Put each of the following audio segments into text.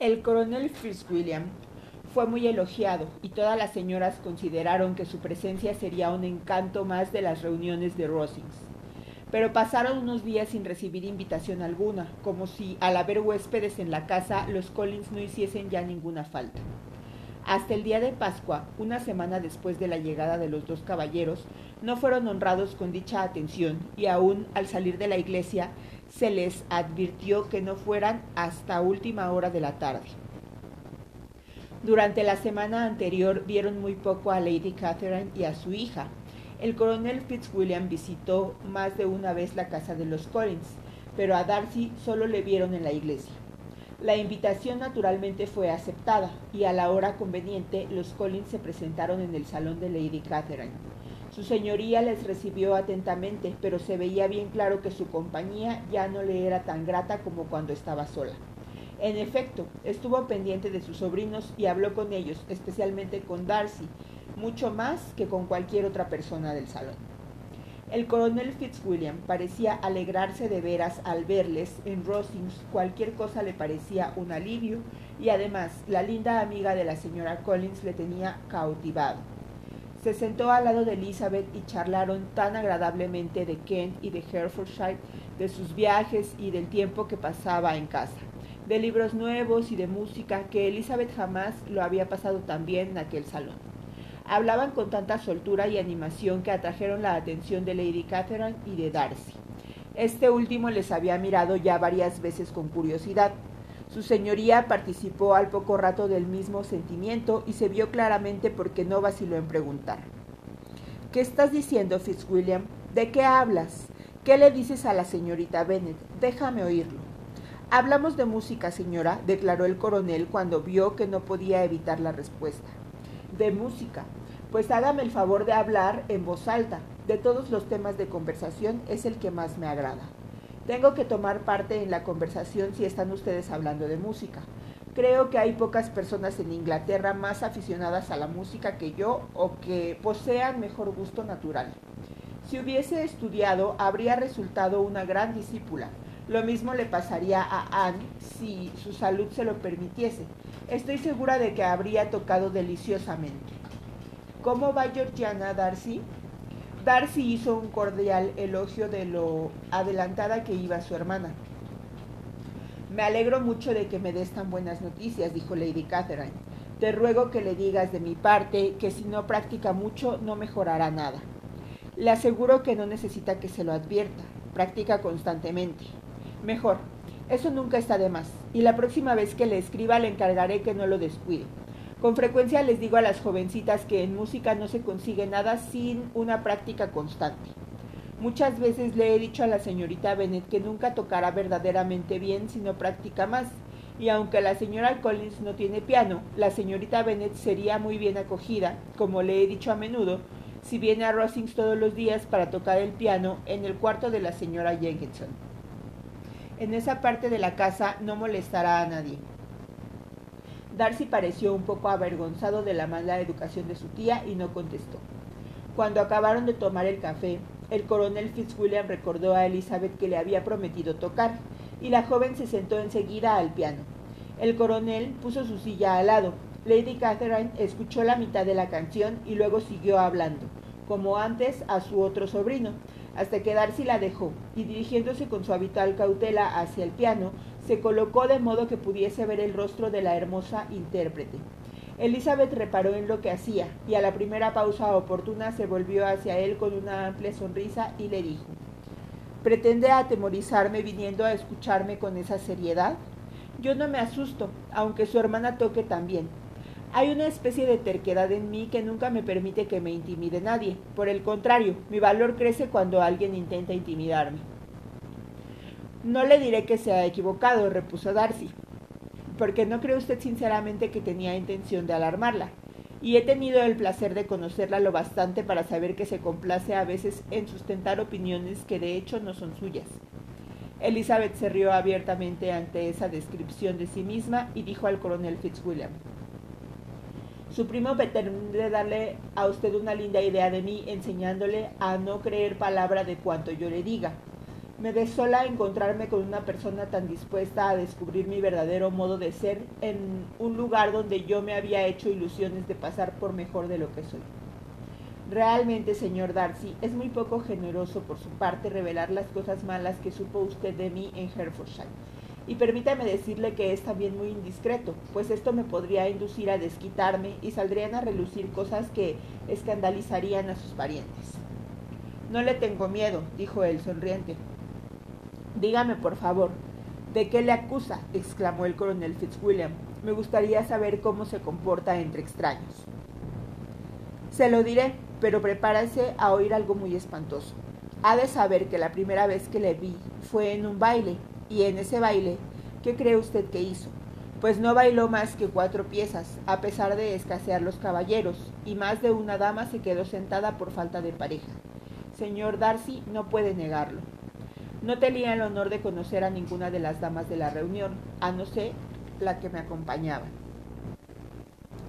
El coronel Fitzwilliam fue muy elogiado y todas las señoras consideraron que su presencia sería un encanto más de las reuniones de Rosings. Pero pasaron unos días sin recibir invitación alguna, como si al haber huéspedes en la casa los Collins no hiciesen ya ninguna falta. Hasta el día de Pascua, una semana después de la llegada de los dos caballeros, no fueron honrados con dicha atención y aún al salir de la iglesia se les advirtió que no fueran hasta última hora de la tarde. Durante la semana anterior vieron muy poco a Lady Catherine y a su hija. El coronel Fitzwilliam visitó más de una vez la casa de los Collins, pero a Darcy solo le vieron en la iglesia. La invitación naturalmente fue aceptada y a la hora conveniente los Collins se presentaron en el salón de Lady Catherine. Su señoría les recibió atentamente, pero se veía bien claro que su compañía ya no le era tan grata como cuando estaba sola. En efecto, estuvo pendiente de sus sobrinos y habló con ellos, especialmente con Darcy, mucho más que con cualquier otra persona del salón. El coronel Fitzwilliam parecía alegrarse de veras al verles en Rosings, cualquier cosa le parecía un alivio y además la linda amiga de la señora Collins le tenía cautivado. Se sentó al lado de Elizabeth y charlaron tan agradablemente de Kent y de Herefordshire, de sus viajes y del tiempo que pasaba en casa de libros nuevos y de música que Elizabeth jamás lo había pasado tan bien en aquel salón. Hablaban con tanta soltura y animación que atrajeron la atención de Lady Catherine y de Darcy. Este último les había mirado ya varias veces con curiosidad. Su señoría participó al poco rato del mismo sentimiento y se vio claramente porque no vaciló en preguntar. ¿Qué estás diciendo, Fitzwilliam? ¿De qué hablas? ¿Qué le dices a la señorita Bennet? Déjame oírlo. Hablamos de música, señora, declaró el coronel cuando vio que no podía evitar la respuesta. De música. Pues hágame el favor de hablar en voz alta. De todos los temas de conversación es el que más me agrada. Tengo que tomar parte en la conversación si están ustedes hablando de música. Creo que hay pocas personas en Inglaterra más aficionadas a la música que yo o que posean mejor gusto natural. Si hubiese estudiado, habría resultado una gran discípula lo mismo le pasaría a Anne si su salud se lo permitiese. Estoy segura de que habría tocado deliciosamente. ¿Cómo va Georgiana Darcy? Darcy hizo un cordial elogio de lo adelantada que iba su hermana. Me alegro mucho de que me des tan buenas noticias, dijo Lady Catherine. Te ruego que le digas de mi parte que si no practica mucho no mejorará nada. Le aseguro que no necesita que se lo advierta. Practica constantemente. Mejor, eso nunca está de más, y la próxima vez que le escriba le encargaré que no lo descuide. Con frecuencia les digo a las jovencitas que en música no se consigue nada sin una práctica constante. Muchas veces le he dicho a la señorita Bennet que nunca tocará verdaderamente bien si no practica más, y aunque la señora Collins no tiene piano, la señorita Bennet sería muy bien acogida, como le he dicho a menudo, si viene a Rosings todos los días para tocar el piano en el cuarto de la señora Jenkinson. En esa parte de la casa no molestará a nadie. Darcy pareció un poco avergonzado de la mala educación de su tía y no contestó. Cuando acabaron de tomar el café, el coronel Fitzwilliam recordó a Elizabeth que le había prometido tocar, y la joven se sentó enseguida al piano. El coronel puso su silla al lado. Lady Catherine escuchó la mitad de la canción y luego siguió hablando, como antes a su otro sobrino, hasta que Darcy la dejó, y dirigiéndose con su habitual cautela hacia el piano, se colocó de modo que pudiese ver el rostro de la hermosa intérprete. Elizabeth reparó en lo que hacía, y a la primera pausa oportuna se volvió hacia él con una amplia sonrisa y le dijo ¿Pretende atemorizarme viniendo a escucharme con esa seriedad? Yo no me asusto, aunque su hermana toque también. Hay una especie de terquedad en mí que nunca me permite que me intimide nadie. Por el contrario, mi valor crece cuando alguien intenta intimidarme. No le diré que se ha equivocado, repuso Darcy, porque no cree usted sinceramente que tenía intención de alarmarla, y he tenido el placer de conocerla lo bastante para saber que se complace a veces en sustentar opiniones que de hecho no son suyas. Elizabeth se rió abiertamente ante esa descripción de sí misma y dijo al coronel Fitzwilliam su primo pretende darle a usted una linda idea de mí, enseñándole a no creer palabra de cuanto yo le diga. Me desola encontrarme con una persona tan dispuesta a descubrir mi verdadero modo de ser en un lugar donde yo me había hecho ilusiones de pasar por mejor de lo que soy. Realmente, señor Darcy, es muy poco generoso por su parte revelar las cosas malas que supo usted de mí en Herefordshire. Y permítame decirle que es también muy indiscreto, pues esto me podría inducir a desquitarme y saldrían a relucir cosas que escandalizarían a sus parientes. No le tengo miedo, dijo él sonriente, Dígame, por favor, ¿de qué le acusa? exclamó el coronel Fitzwilliam. Me gustaría saber cómo se comporta entre extraños. Se lo diré, pero prepárese a oír algo muy espantoso. Ha de saber que la primera vez que le vi fue en un baile, y en ese baile, ¿qué cree usted que hizo? Pues no bailó más que cuatro piezas, a pesar de escasear los caballeros, y más de una dama se quedó sentada por falta de pareja. Señor Darcy no puede negarlo. No tenía el honor de conocer a ninguna de las damas de la reunión, a no ser la que me acompañaba.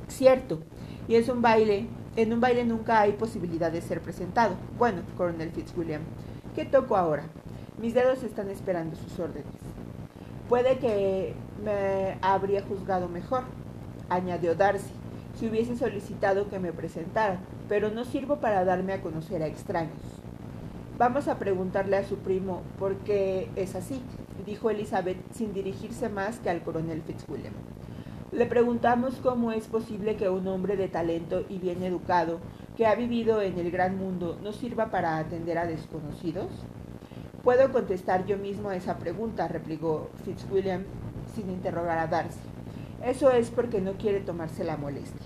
Cierto, y es un baile, en un baile nunca hay posibilidad de ser presentado. Bueno, coronel Fitzwilliam, ¿qué toco ahora? Mis dedos están esperando sus órdenes. Puede que me habría juzgado mejor, añadió Darcy, si hubiese solicitado que me presentaran, pero no sirvo para darme a conocer a extraños. Vamos a preguntarle a su primo por qué es así, dijo Elizabeth sin dirigirse más que al coronel Fitzwilliam. Le preguntamos cómo es posible que un hombre de talento y bien educado, que ha vivido en el gran mundo, no sirva para atender a desconocidos. Puedo contestar yo mismo esa pregunta, replicó Fitzwilliam sin interrogar a Darcy. Eso es porque no quiere tomarse la molestia.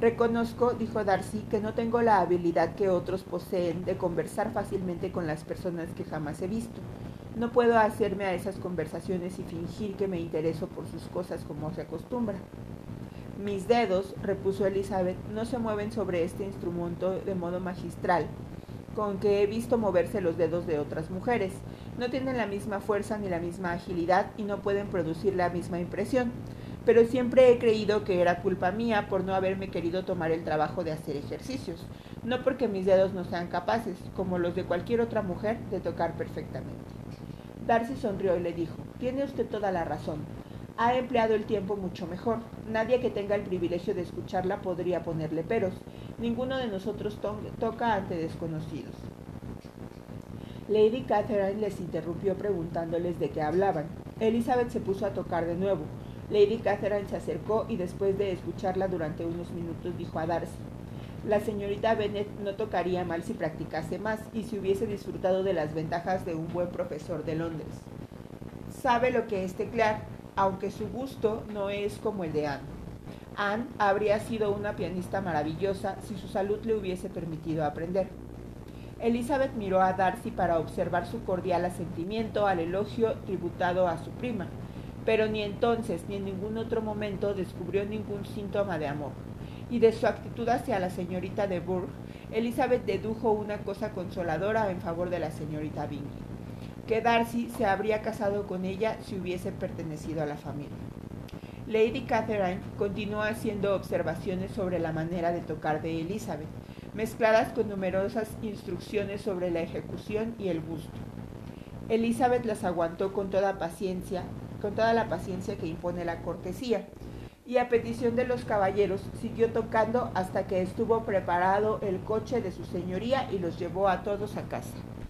Reconozco, dijo Darcy, que no tengo la habilidad que otros poseen de conversar fácilmente con las personas que jamás he visto. No puedo hacerme a esas conversaciones y fingir que me intereso por sus cosas como se acostumbra. Mis dedos, repuso Elizabeth, no se mueven sobre este instrumento de modo magistral, con que he visto moverse los dedos de otras mujeres. No tienen la misma fuerza ni la misma agilidad y no pueden producir la misma impresión pero siempre he creído que era culpa mía por no haberme querido tomar el trabajo de hacer ejercicios, no porque mis dedos no sean capaces, como los de cualquier otra mujer, de tocar perfectamente. Darcy sonrió y le dijo, tiene usted toda la razón. Ha empleado el tiempo mucho mejor. Nadie que tenga el privilegio de escucharla podría ponerle peros. Ninguno de nosotros toca ante desconocidos. Lady Catherine les interrumpió preguntándoles de qué hablaban. Elizabeth se puso a tocar de nuevo, Lady Catherine se acercó y después de escucharla durante unos minutos dijo a Darcy, la señorita Bennet no tocaría mal si practicase más y si hubiese disfrutado de las ventajas de un buen profesor de Londres. Sabe lo que es teclear, aunque su gusto no es como el de Anne. Anne habría sido una pianista maravillosa si su salud le hubiese permitido aprender. Elizabeth miró a Darcy para observar su cordial asentimiento al elogio tributado a su prima pero ni entonces ni en ningún otro momento descubrió ningún síntoma de amor. Y de su actitud hacia la señorita de Bourgh, Elizabeth dedujo una cosa consoladora en favor de la señorita Bingley, que Darcy se habría casado con ella si hubiese pertenecido a la familia. Lady Catherine continuó haciendo observaciones sobre la manera de tocar de Elizabeth, mezcladas con numerosas instrucciones sobre la ejecución y el gusto. Elizabeth las aguantó con toda paciencia, con toda la paciencia que impone la cortesía, y a petición de los caballeros siguió tocando hasta que estuvo preparado el coche de su señoría y los llevó a todos a casa.